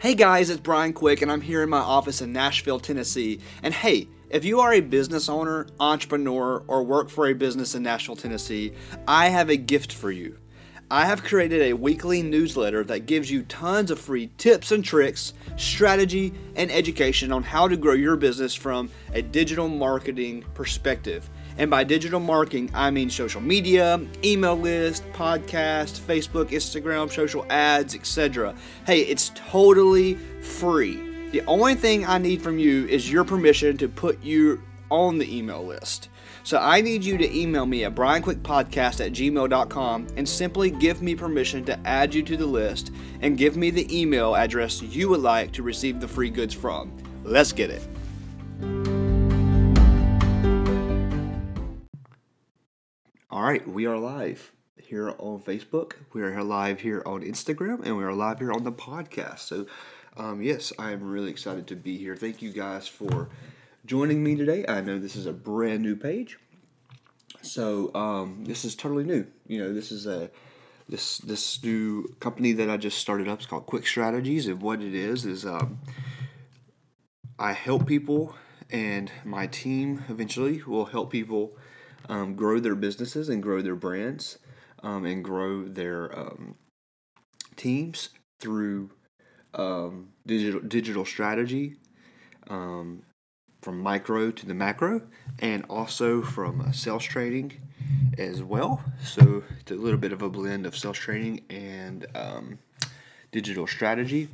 Hey guys, it's Brian Quick, and I'm here in my office in Nashville, Tennessee. And hey, if you are a business owner, entrepreneur, or work for a business in Nashville, Tennessee, I have a gift for you. I have created a weekly newsletter that gives you tons of free tips and tricks, strategy, and education on how to grow your business from a digital marketing perspective. And by digital marketing, I mean social media, email list, podcast, Facebook, Instagram, social ads, etc. Hey, it's totally free. The only thing I need from you is your permission to put you on the email list. So I need you to email me at brianquickpodcast at gmail.com and simply give me permission to add you to the list and give me the email address you would like to receive the free goods from. Let's get it. Right, we are live here on Facebook. We are live here on Instagram, and we are live here on the podcast. So, um, yes, I am really excited to be here. Thank you guys for joining me today. I know this is a brand new page, so um, this is totally new. You know, this is a this this new company that I just started up. It's called Quick Strategies, and what it is is um, I help people, and my team eventually will help people um, grow their businesses and grow their brands um, and grow their um, teams through um, digital digital strategy um, from micro to the macro and also from uh, sales training as well. So it's a little bit of a blend of sales training and um, digital strategy.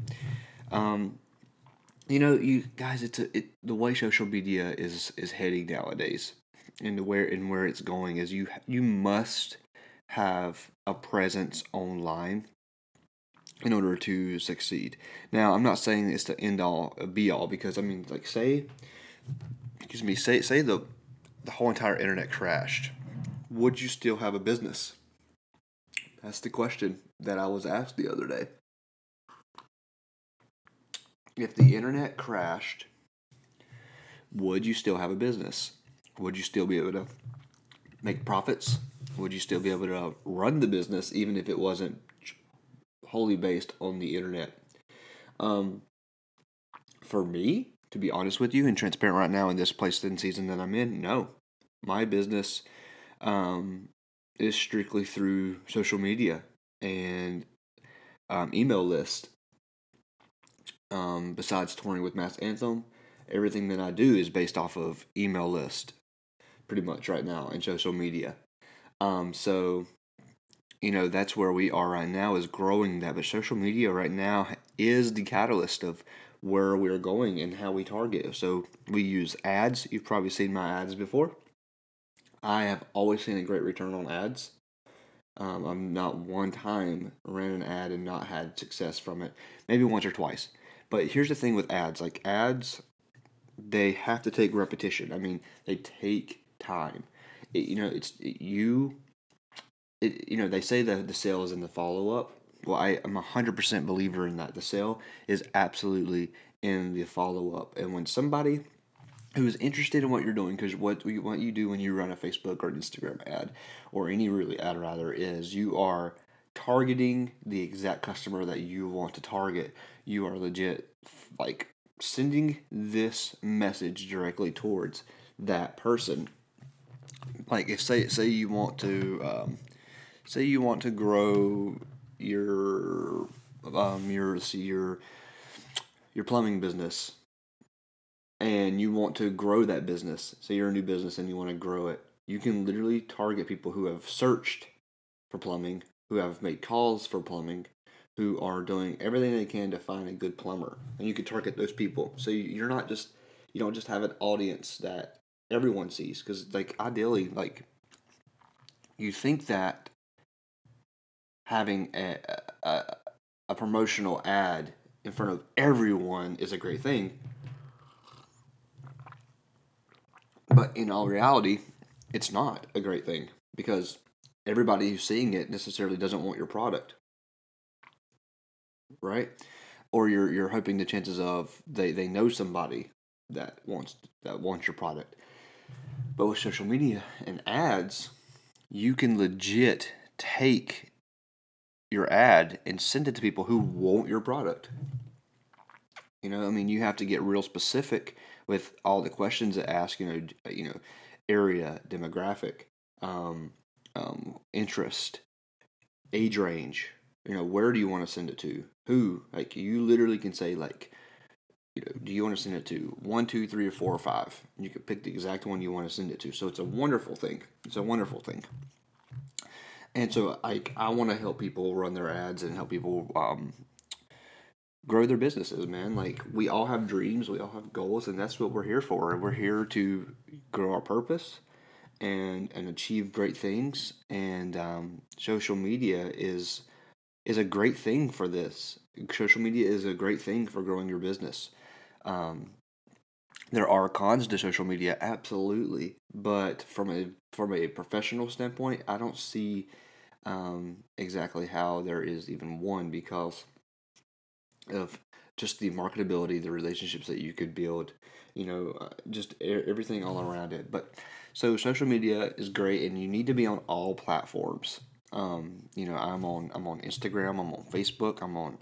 You know you guys it's a, it, the way social media is is heading nowadays and where and where it's going is you you must have a presence online in order to succeed. Now, I'm not saying it's the end all uh, be all because I mean, like, say, excuse me, say say the the whole entire internet crashed, would you still have a business? That's the question that I was asked the other day. If the internet crashed, would you still have a business? Would you still be able to make profits? Would you still be able to run the business even if it wasn't wholly based on the internet? Um, for me, to be honest with you and transparent right now in this place and season that I'm in, no. My business um, is strictly through social media and um, email list. Um, besides touring with Mass Anthem, everything that I do is based off of email list pretty much right now in social media. Um, so, you know, that's where we are right now is growing that. But social media right now is the catalyst of where we're going and how we target. So we use ads. You've probably seen my ads before. I have always seen a great return on ads. Um, I'm not one time ran an ad and not had success from it. Maybe once or twice. But here's the thing with ads like ads, they have to take repetition. I mean, they take time. It, you know, it's it, you. It, you know, they say that the sale is in the follow up. Well, I am a hundred percent believer in that. The sale is absolutely in the follow up, and when somebody who is interested in what you're doing, because what you, what you do when you run a Facebook or an Instagram ad, or any really ad rather, is you are targeting the exact customer that you want to target. You are legit like sending this message directly towards that person like if say say you want to um, say you want to grow your um, your see your your plumbing business and you want to grow that business say you're a new business and you want to grow it you can literally target people who have searched for plumbing who have made calls for plumbing who are doing everything they can to find a good plumber. And you can target those people. So you're not just you don't just have an audience that everyone sees because like ideally like you think that having a, a, a promotional ad in front of everyone is a great thing. But in all reality it's not a great thing because everybody who's seeing it necessarily doesn't want your product. Right? Or you're you're hoping the chances of they, they know somebody that wants that wants your product but with social media and ads, you can legit take your ad and send it to people who want your product. You know, I mean, you have to get real specific with all the questions that ask. You know, you know, area, demographic, um, um, interest, age range. You know, where do you want to send it to? Who? Like, you literally can say like, you know, do you want to send it to one, two, three, or four, or five? And you can pick the exact one you want to send it to. So it's a wonderful thing. It's a wonderful thing. And so I I want to help people run their ads and help people um, grow their businesses, man. Like we all have dreams, we all have goals, and that's what we're here for. And We're here to grow our purpose and and achieve great things. And um, social media is is a great thing for this. Social media is a great thing for growing your business. Um, there are cons to social media, absolutely, but from a from a professional standpoint, I don't see um, exactly how there is even one because of just the marketability, the relationships that you could build, you know, uh, just everything all around it. But so social media is great, and you need to be on all platforms. Um, you know, I'm on I'm on Instagram, I'm on Facebook, I'm on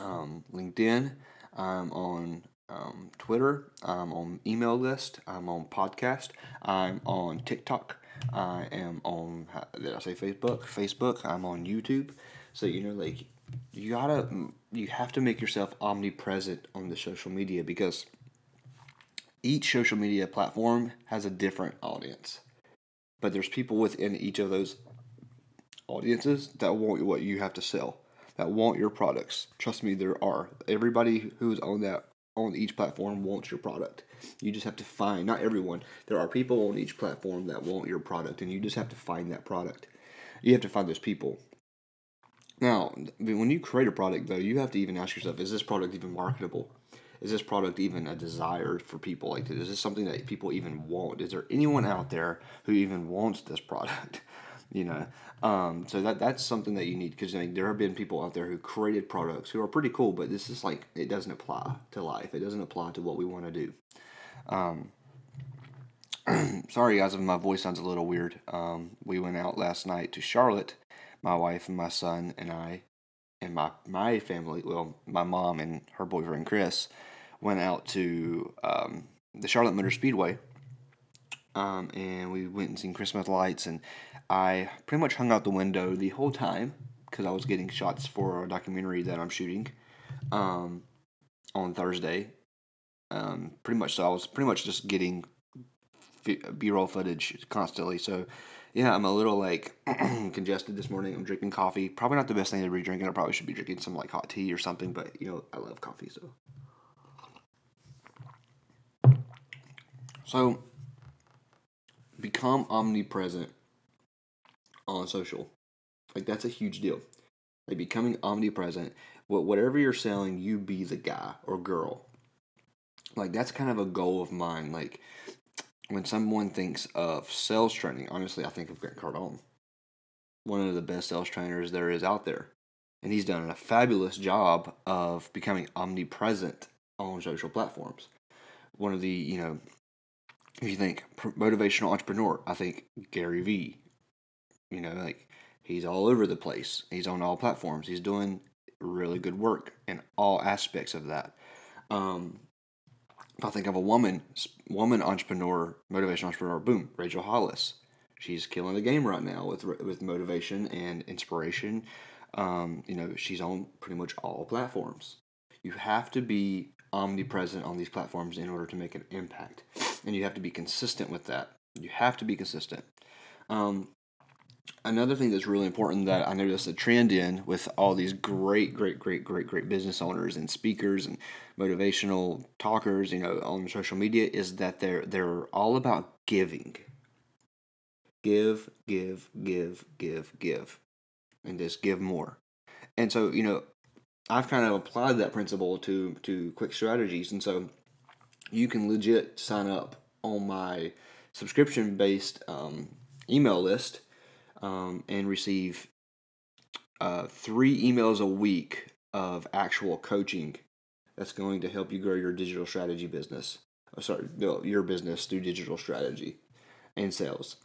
um, LinkedIn, I'm on um, Twitter, I'm on email list, I'm on podcast, I'm on TikTok, I am on did I say Facebook? Facebook, I'm on YouTube. So you know, like you gotta you have to make yourself omnipresent on the social media because each social media platform has a different audience. But there's people within each of those audiences that want what you have to sell, that want your products. Trust me, there are. Everybody who's on that on each platform wants your product. You just have to find not everyone. There are people on each platform that want your product and you just have to find that product. You have to find those people. Now, when you create a product, though, you have to even ask yourself: Is this product even marketable? Is this product even a desire for people? Like, is this something that people even want? Is there anyone out there who even wants this product? you know, um, so that that's something that you need because I mean, there have been people out there who created products who are pretty cool, but this is like it doesn't apply to life. It doesn't apply to what we want to do. Um, sorry, guys, if my voice sounds a little weird. Um, we went out last night to Charlotte my wife and my son and I and my my family, well, my mom and her boyfriend Chris, went out to um, the Charlotte Motor Speedway, um, and we went and seen Christmas lights, and I pretty much hung out the window the whole time because I was getting shots for a documentary that I'm shooting um, on Thursday. Um, pretty much, so I was pretty much just getting B-roll footage constantly. So yeah, I'm a little like congested this morning. I'm drinking coffee. Probably not the best thing to be drinking. I probably should be drinking some like hot tea or something, but you know, I love coffee, so. So, become omnipresent on social. Like that's a huge deal. Like becoming omnipresent. Whatever you're selling, you be the guy or girl. Like that's kind of a goal of mine. Like when someone thinks of sales training, honestly, I think of Grant Cardone, one of the best sales trainers there is out there. And he's done a fabulous job of becoming omnipresent on social platforms. One of the, you know, if you think motivational entrepreneur, I think Gary Vee, you know, like he's all over the place. He's on all platforms. He's doing really good work in all aspects of that. Um, if I think of a woman, woman entrepreneur, motivational entrepreneur, boom, Rachel Hollis. She's killing the game right now with with motivation and inspiration. Um, you know, she's on pretty much all platforms. You have to be omnipresent on these platforms in order to make an impact, and you have to be consistent with that. You have to be consistent. Um, another thing that's really important that I noticed a trend in with all these great, great, great, great, great business owners and speakers and motivational talkers, you know, on social media is that they're they're all about giving. Give, give, give, give, give. And just give more. And so, you know, I've kind of applied that principle to to quick strategies and so you can legit sign up on my subscription based um, email list um, and receive uh, three emails a week of actual coaching that's going to help you grow your digital strategy business. Oh, sorry, your business through digital strategy and sales.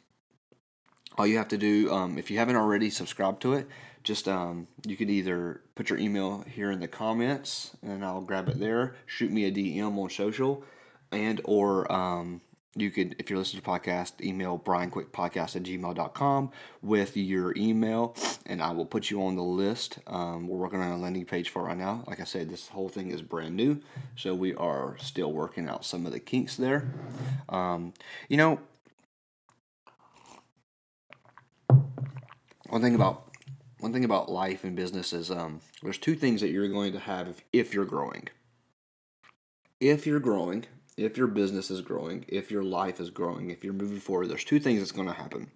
all you have to do, um, if you haven't already subscribed to it, just um, you could either put your email here in the comments and I'll grab it there. Shoot me a DM on social, and or um, you could, if you're listening to podcast, email brianquickpodcast at gmail.com with your email, and I will put you on the list. Um, we're working on a landing page for right now. Like I said, this whole thing is brand new, so we are still working out some of the kinks there. Um, you know, one thing about one thing about life and business is um, there's two things that you're going to have if, if you're growing. If you're growing, if your business is growing, if your life is growing, if you're moving forward, there's two things that's going to happen.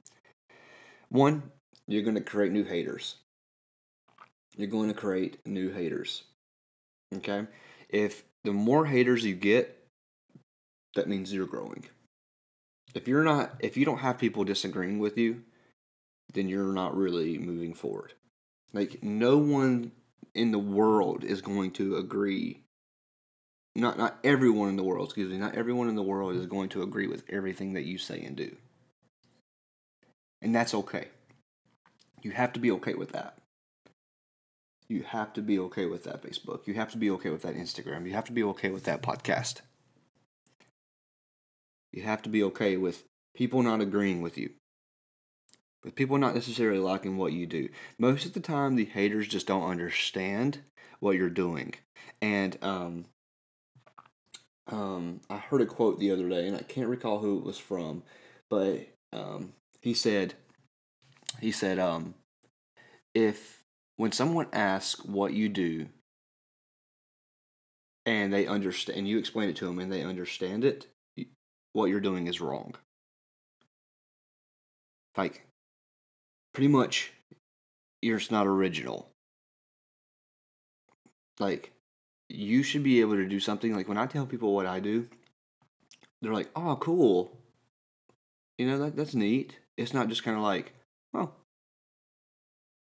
One, you're going to create new haters. You're going to create new haters. Okay? If the more haters you get, that means you're growing. If you're not if you don't have people disagreeing with you, then you're not really moving forward. Like no one in the world is going to agree not not everyone in the world, excuse me, not everyone in the world is going to agree with everything that you say and do. And that's okay. You have to be okay with that. You have to be okay with that Facebook. You have to be okay with that Instagram. You have to be okay with that podcast. You have to be okay with people not agreeing with you. With people not necessarily liking what you do. Most of the time, the haters just don't understand what you're doing. And um, um, I heard a quote the other day, and I can't recall who it was from, but um, he said, he said, um, if when someone asks what you do, and they understand, and you explain it to them, and they understand it, what you're doing is wrong. Like, pretty much, you're not original. Like, you should be able to do something like when I tell people what I do, they're like, "Oh, cool." You know that that's neat. It's not just kind of like, "Oh."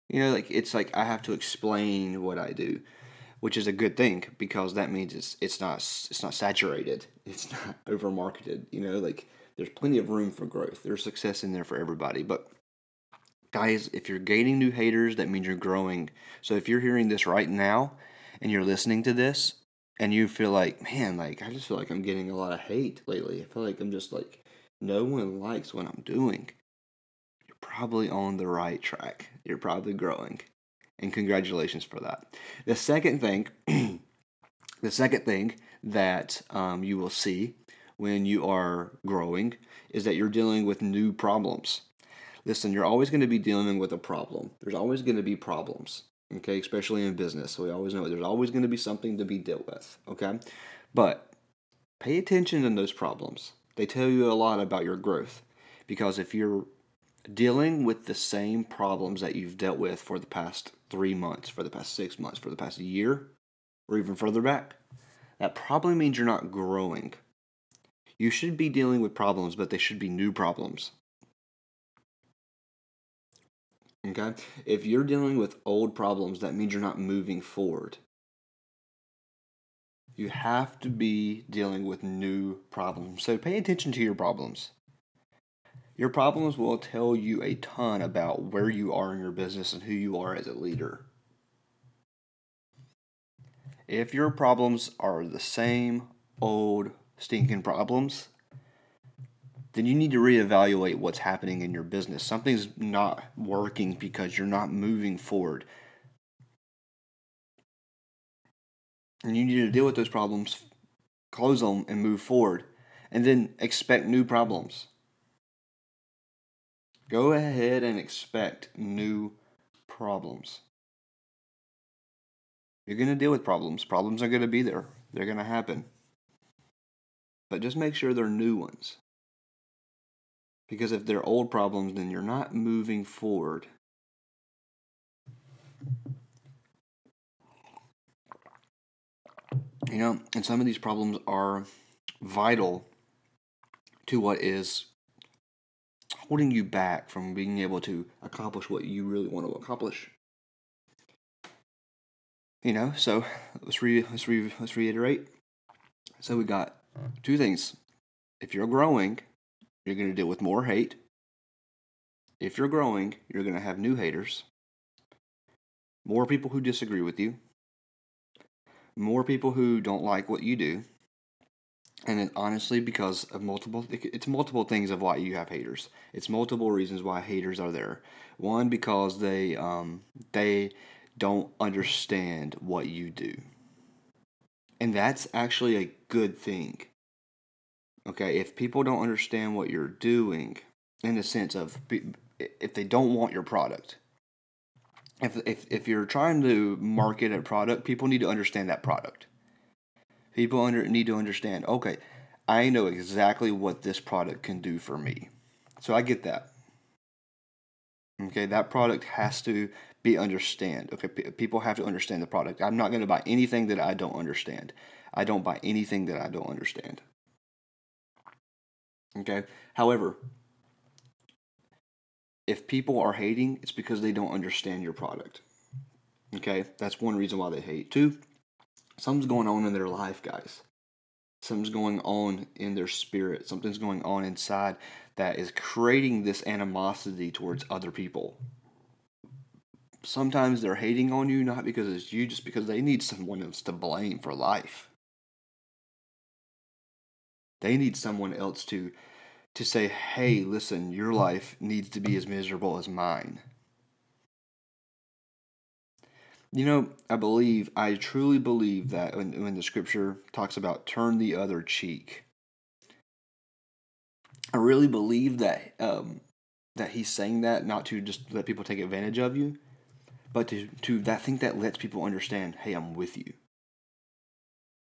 You know, like it's like I have to explain what I do, which is a good thing because that means it's it's not it's not saturated. It's not over marketed. You know, like there's plenty of room for growth. There's success in there for everybody, but guys, if you're gaining new haters, that means you're growing. So if you're hearing this right now and you're listening to this and you feel like, man, like I just feel like I'm getting a lot of hate lately. I feel like I'm just like no one likes what I'm doing. You're probably on the right track. You're probably growing. And congratulations for that. The second thing, the second thing that um, you will see when you are growing is that you're dealing with new problems. Listen, you're always going to be dealing with a problem. There's always going to be problems okay, especially in business. So we always know there's always going to be something to be dealt with, okay? But pay attention to those problems. They tell you a lot about your growth because if you're dealing with the same problems that you've dealt with for the past three months, for the past six months, for the past year, or even further back, that probably means you're not growing. You should be dealing with problems, but they should be new problems. Okay? If you're dealing with old problems, that means you're not moving forward. You have to be dealing with new problems. So pay attention to your problems. Your problems will tell you a ton about where you are in your business and who you are as a leader. If your problems are the same old stinking problems, then you need to reevaluate what's happening in your business. Something's not working because you're not moving forward. And you need to deal with those problems, close them, and move forward. And then expect new problems. Go ahead and expect new problems. You're going to deal with problems. Problems are going to be there, they're going to happen. But just make sure they're new ones. Because if they're old problems, then you're not moving forward. You know, and some of these problems are vital to what is holding you back from being able to accomplish what you really want to accomplish. You know, so let's re let's re let's reiterate. So we got two things. If you're growing, you're going to deal with more hate. if you're growing, you're going to have new haters, more people who disagree with you, more people who don't like what you do. And honestly, because of multiple, it's multiple things of why you have haters. It's multiple reasons why haters are there. One, because they um, they don't understand what you do, and that's actually a good thing. Okay, if people don't understand what you're doing, in the sense of if they don't want your product, if, if, if you're trying to market a product, people need to understand that product. People under, need to understand, okay, I know exactly what this product can do for me. So I get that. Okay, that product has to be understand. Okay, p- people have to understand the product. I'm not going to buy anything that I don't understand. I don't buy anything that I don't understand. Okay. However, if people are hating, it's because they don't understand your product. Okay, that's one reason why they hate. Two, something's going on in their life, guys. Something's going on in their spirit. Something's going on inside that is creating this animosity towards other people. Sometimes they're hating on you not because it's you, just because they need someone else to blame for life. They need someone else to to say, hey, listen, your life needs to be as miserable as mine. You know, I believe, I truly believe that when, when the scripture talks about turn the other cheek, I really believe that um, that he's saying that not to just let people take advantage of you, but to to I think that lets people understand, hey, I'm with you.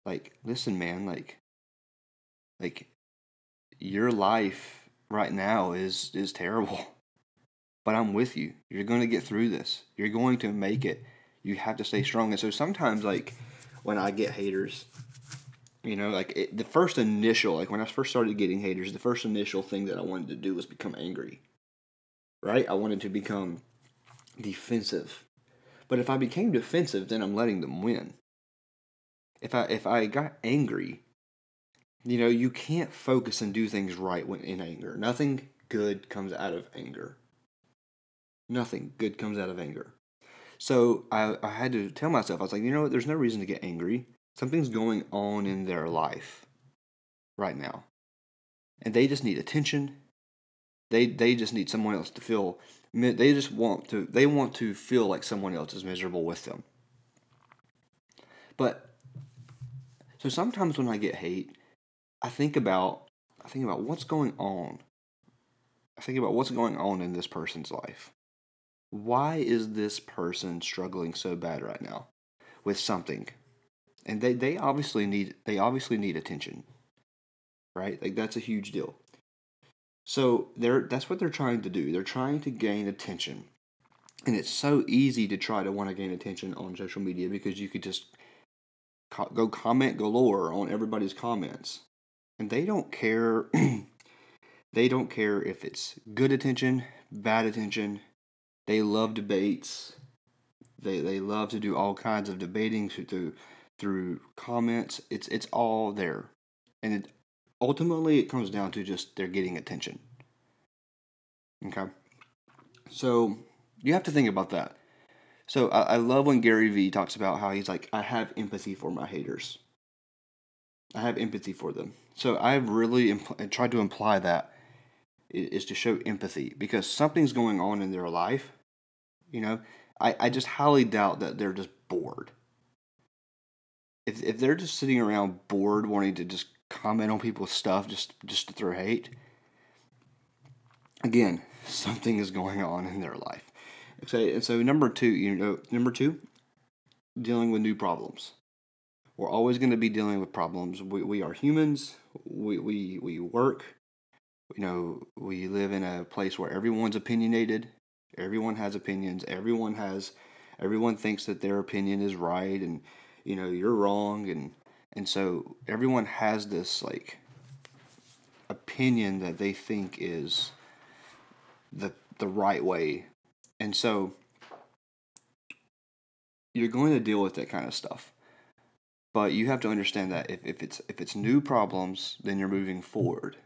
Like, listen, man, like, like your life right now is is terrible. But I'm with you. You're going to get through this. You're going to make it. You have to stay strong. And so sometimes like when I get haters, you know, like it, the first initial, like when I first started getting haters, the first initial thing that I wanted to do was become angry. Right? I wanted to become defensive. But if I became defensive, then I'm letting them win. If I if I got angry, you know, you can't focus and do things right when in anger. Nothing good comes out of anger. Nothing good comes out of anger. So I, I had to tell myself, I was like, you know what, there's no reason to get angry. Something's going on in their life right now. And they just need attention. They they just need someone else to feel they just want to they want to feel like someone else is miserable with them. But so sometimes when I get hate, I think about I think about what's going on. I think about what's going on in this person's life. Why is this person struggling so bad right now with something? And they, they obviously need they obviously need attention. Right? Like that's a huge deal. So they're that's what they're trying to do. They're trying to gain attention. And it's so easy to try to want to gain attention on social media because you could just go comment galore on everybody's comments and they don't care they don't care if it's good attention bad attention. They love debates. They they love to do all kinds of debating through through comments. It's it's all there. And it ultimately it comes down to just they're getting attention. Okay? So you have to think about that. So I, I love when gary vee talks about how he's like i have empathy for my haters. I have empathy for them. So I've really impl- tried to imply that is to show empathy because something's going on in their life. You know, I, I just highly doubt that they're just bored. If, if they're just sitting around bored, wanting to just comment on people's stuff just, just to throw hate, again, something is going on in their life. So, and so number two, you know, number two, dealing with new problems. We're always going to be dealing with problems. We, we are humans. We, we, we work. You know, we live in a place where everyone's opinionated. Everyone has opinions. Everyone has, everyone thinks that their opinion is right and, you know, you're wrong. And, and so everyone has this like opinion that they think is the, the right way. And so you're going to deal with that kind of stuff. But you have to understand that if, if it's if it's new problems, then you're moving forward.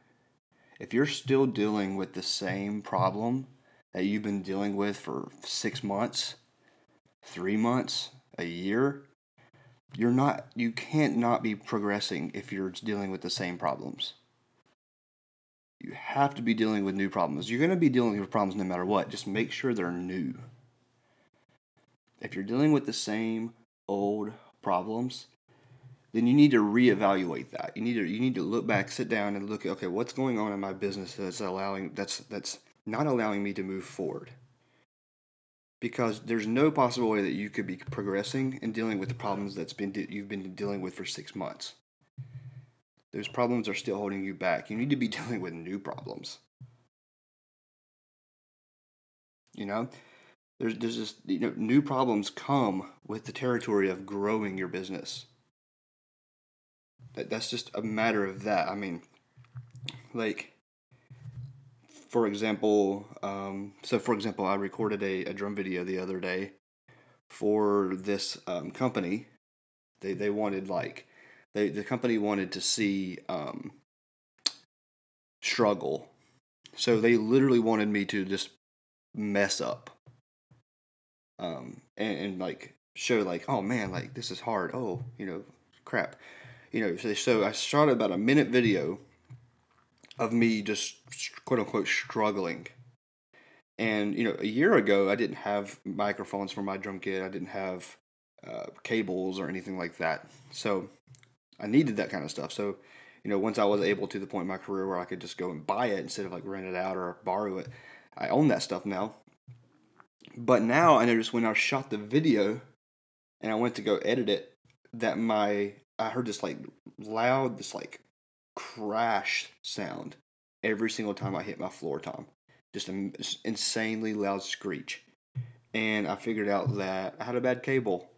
If you're still dealing with the same problem, that you've been dealing with for six months, three months, a year, you're not, you can't not be progressing if you're dealing with the same problems. You have to be dealing with new problems. You're going to be dealing with problems no matter what. Just make sure they're new. If you're dealing with the same old problems, then you need to reevaluate that. You need to you need to look back, sit down, and look. Okay, what's going on in my business that's allowing that's that's not allowing me to move forward? Because there's no possible way that you could be progressing and dealing with the problems that's been you've been dealing with for six months. Those problems are still holding you back. You need to be dealing with new problems. You know, there's there's just you know new problems come with the territory of growing your business. That that's just a matter of that. I mean, like for example, um, so for example, I recorded a, a drum video the other day for this um, company. They they wanted like they the company wanted to see um, struggle, so they literally wanted me to just mess up, um, and, and like show like oh man like this is hard oh you know crap you know so, so I shot about a minute video of me just quote unquote struggling. And you know, a year ago, I didn't have microphones for my drum kit. I didn't have uh, cables or anything like that. So I needed that kind of stuff. So, you know, once I was able to the point in my career where I could just go and buy it instead of like rent it out or borrow it, I own that stuff now. But now I noticed when I shot the video and I went to go edit it, that my I heard this like loud, this like crash sound every single time I hit my floor tom. Just an insanely loud screech. And I figured out that I had a bad cable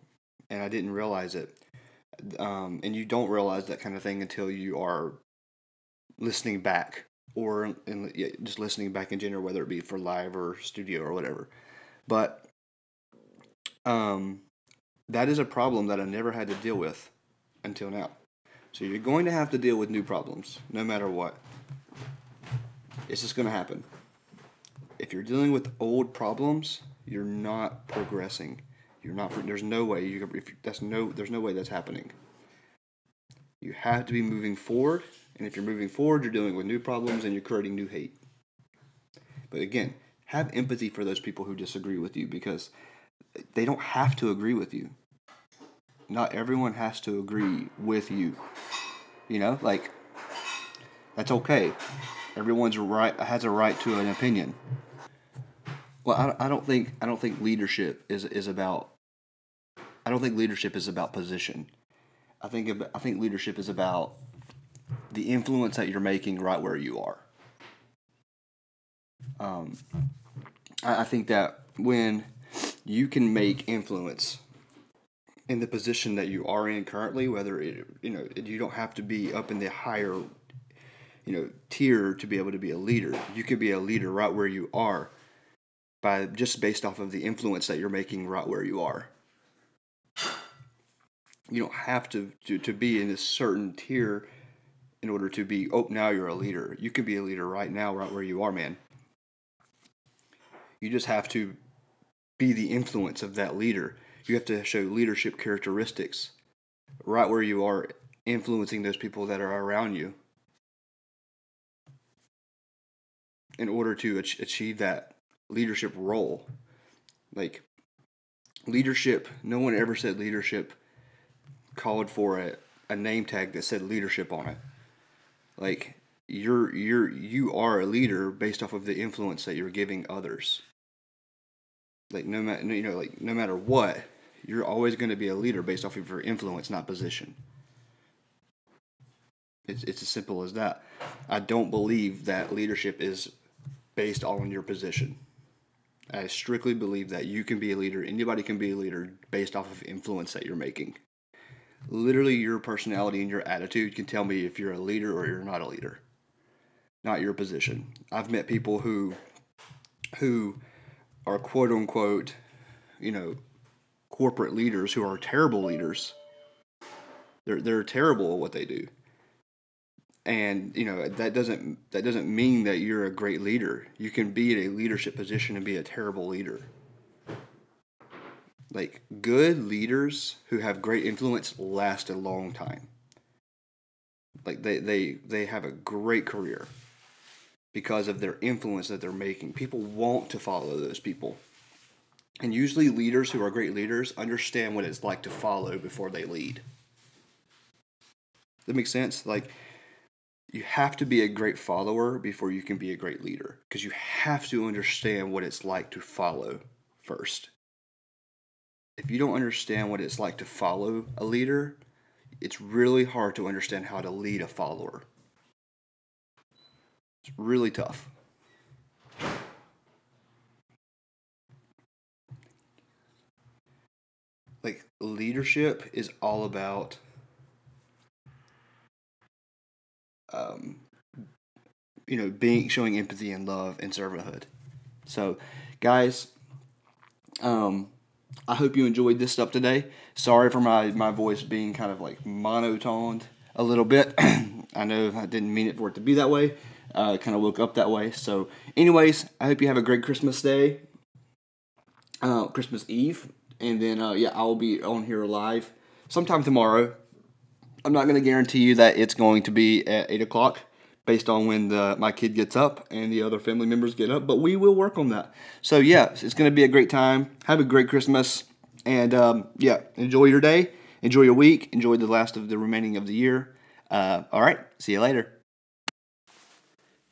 and I didn't realize it um, and you don't realize that kind of thing until you are listening back or in, just listening back in general, whether it be for live or studio or whatever. But um, that is a problem that I never had to deal with until now. So you're going to have to deal with new problems, no matter what. It's just going to happen. If you're dealing with old problems, you're not progressing. You're not. There's no way you. If that's no. There's no way that's happening. You have to be moving forward, and if you're moving forward, you're dealing with new problems and you're creating new hate. But again, have empathy for those people who disagree with you because they don't have to agree with you. Not everyone has to agree with you. You know, like that's okay. Everyone's right has a right to an opinion. Well, I, I don't think I don't think leadership is is about. I don't think leadership is about position. I think I think leadership is about the influence that you're making right where you are. Um, I, I think that when you can make influence in the position that you are in currently, whether it you know you don't have to be up in the higher you know tier to be able to be a leader. You could be a leader right where you are by just based off of the influence that you're making right where you are. You don't have to, to, to be in a certain tier in order to be, oh, now you're a leader. You can be a leader right now, right where you are, man. You just have to be the influence of that leader. You have to show leadership characteristics right where you are, influencing those people that are around you in order to achieve that leadership role. Like leadership, no one ever said leadership called for a, a name tag that said leadership on it. Like you're you're you are a leader based off of the influence that you're giving others. Like no matter you know like no matter what, you're always going to be a leader based off of your influence, not position. It's it's as simple as that. I don't believe that leadership is based on your position. I strictly believe that you can be a leader, anybody can be a leader based off of influence that you're making. Literally, your personality and your attitude can tell me if you're a leader or you're not a leader, not your position. I've met people who, who are quote unquote, you know, corporate leaders who are terrible leaders. They're, they're terrible at what they do. and you know that doesn't that doesn't mean that you're a great leader. You can be in a leadership position and be a terrible leader. Like good leaders who have great influence last a long time. Like they they they have a great career because of their influence that they're making. People want to follow those people. And usually leaders who are great leaders understand what it's like to follow before they lead. That makes sense? Like you have to be a great follower before you can be a great leader because you have to understand what it's like to follow first. If you don't understand what it's like to follow a leader, it's really hard to understand how to lead a follower. It's really tough. Like, leadership is all about um, you know, being showing empathy and love and servanthood. So, guys, um, I hope you enjoyed this stuff today. Sorry for my my voice being kind of like monotoned a little bit. I know I didn't mean it for it to be that way. Uh, kind of woke up that way. So, anyways, I hope you have a great Christmas day, uh, Christmas Eve, and then uh, yeah, I'll be on here live sometime tomorrow. I'm not going to guarantee you that it's going to be at eight o'clock based on when the, my kid gets up and the other family members get up, but we will work on that. So yeah, it's going to be a great time. Have a great Christmas, and um, yeah, enjoy your day, enjoy your week, enjoy the last of the remaining of the year. Uh, all right, see you later.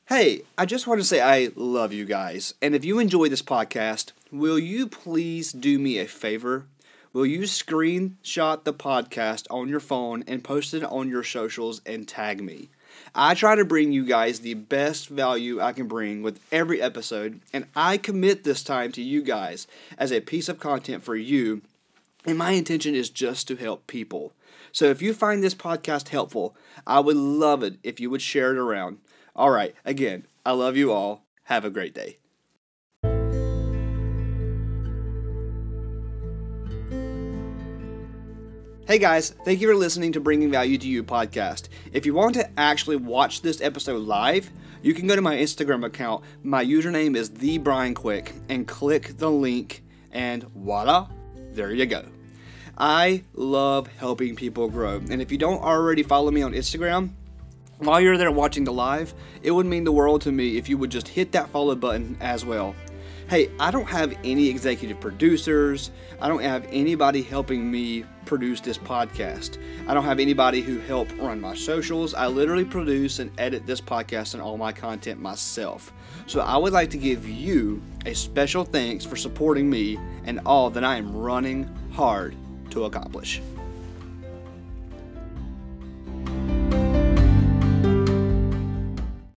Hey, I just want to say I love you guys. And if you enjoy this podcast, will you please do me a favor? Will you screenshot the podcast on your phone and post it on your socials and tag me? I try to bring you guys the best value I can bring with every episode, and I commit this time to you guys as a piece of content for you. And my intention is just to help people. So if you find this podcast helpful, I would love it if you would share it around. All right, again, I love you all. Have a great day. Hey guys, thank you for listening to Bringing Value to You podcast. If you want to actually watch this episode live, you can go to my Instagram account. My username is the Brian Quick and click the link, and voila, there you go. I love helping people grow, and if you don't already follow me on Instagram, while you're there watching the live, it would mean the world to me if you would just hit that follow button as well. Hey, I don't have any executive producers. I don't have anybody helping me produce this podcast. I don't have anybody who help run my socials. I literally produce and edit this podcast and all my content myself. So I would like to give you a special thanks for supporting me and all that I am running hard to accomplish.